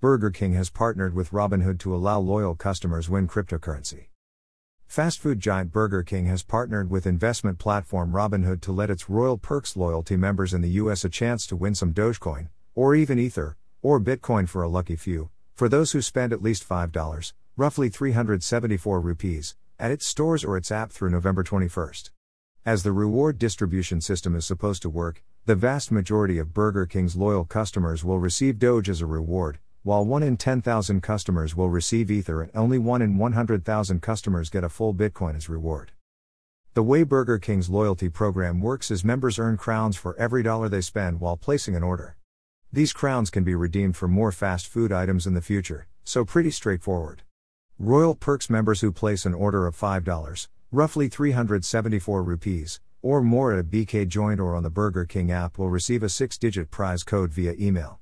Burger King has partnered with Robinhood to allow loyal customers win cryptocurrency. Fast food giant Burger King has partnered with investment platform Robinhood to let its Royal Perks loyalty members in the US a chance to win some Dogecoin, or even Ether, or Bitcoin for a lucky few, for those who spend at least $5, roughly 374 rupees, at its stores or its app through November 21st. As the reward distribution system is supposed to work, the vast majority of Burger King's loyal customers will receive Doge as a reward, while 1 in 10,000 customers will receive Ether and only 1 in 100,000 customers get a full Bitcoin as reward. The way Burger King's loyalty program works is members earn crowns for every dollar they spend while placing an order. These crowns can be redeemed for more fast food items in the future, so pretty straightforward. Royal Perks members who place an order of $5, roughly 374 rupees, or more at a BK joint or on the Burger King app will receive a six digit prize code via email.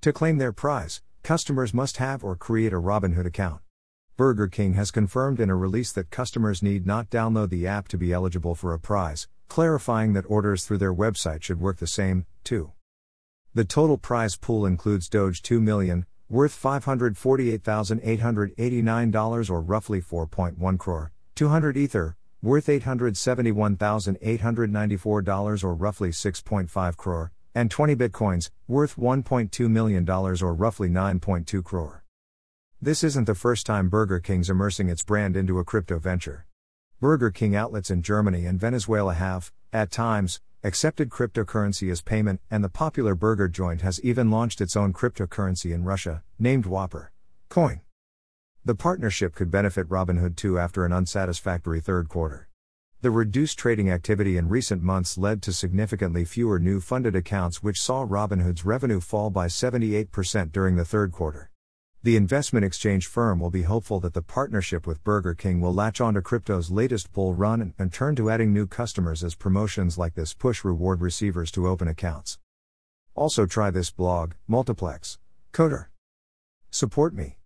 To claim their prize, customers must have or create a Robinhood account. Burger King has confirmed in a release that customers need not download the app to be eligible for a prize, clarifying that orders through their website should work the same, too. The total prize pool includes Doge 2 million, worth $548,889 or roughly 4.1 crore, 200 Ether, worth $871,894 or roughly 6.5 crore, and 20 Bitcoins, worth $1.2 million or roughly 9.2 crore. This isn't the first time Burger King's immersing its brand into a crypto venture. Burger King outlets in Germany and Venezuela have, at times, accepted cryptocurrency as payment, and the popular burger joint has even launched its own cryptocurrency in Russia, named Whopper Coin. The partnership could benefit Robinhood too after an unsatisfactory third quarter. The reduced trading activity in recent months led to significantly fewer new funded accounts, which saw Robinhood's revenue fall by 78% during the third quarter. The investment exchange firm will be hopeful that the partnership with Burger King will latch on to crypto's latest bull run and, and turn to adding new customers as promotions like this push reward receivers to open accounts. Also, try this blog, Multiplex. Coder. Support me.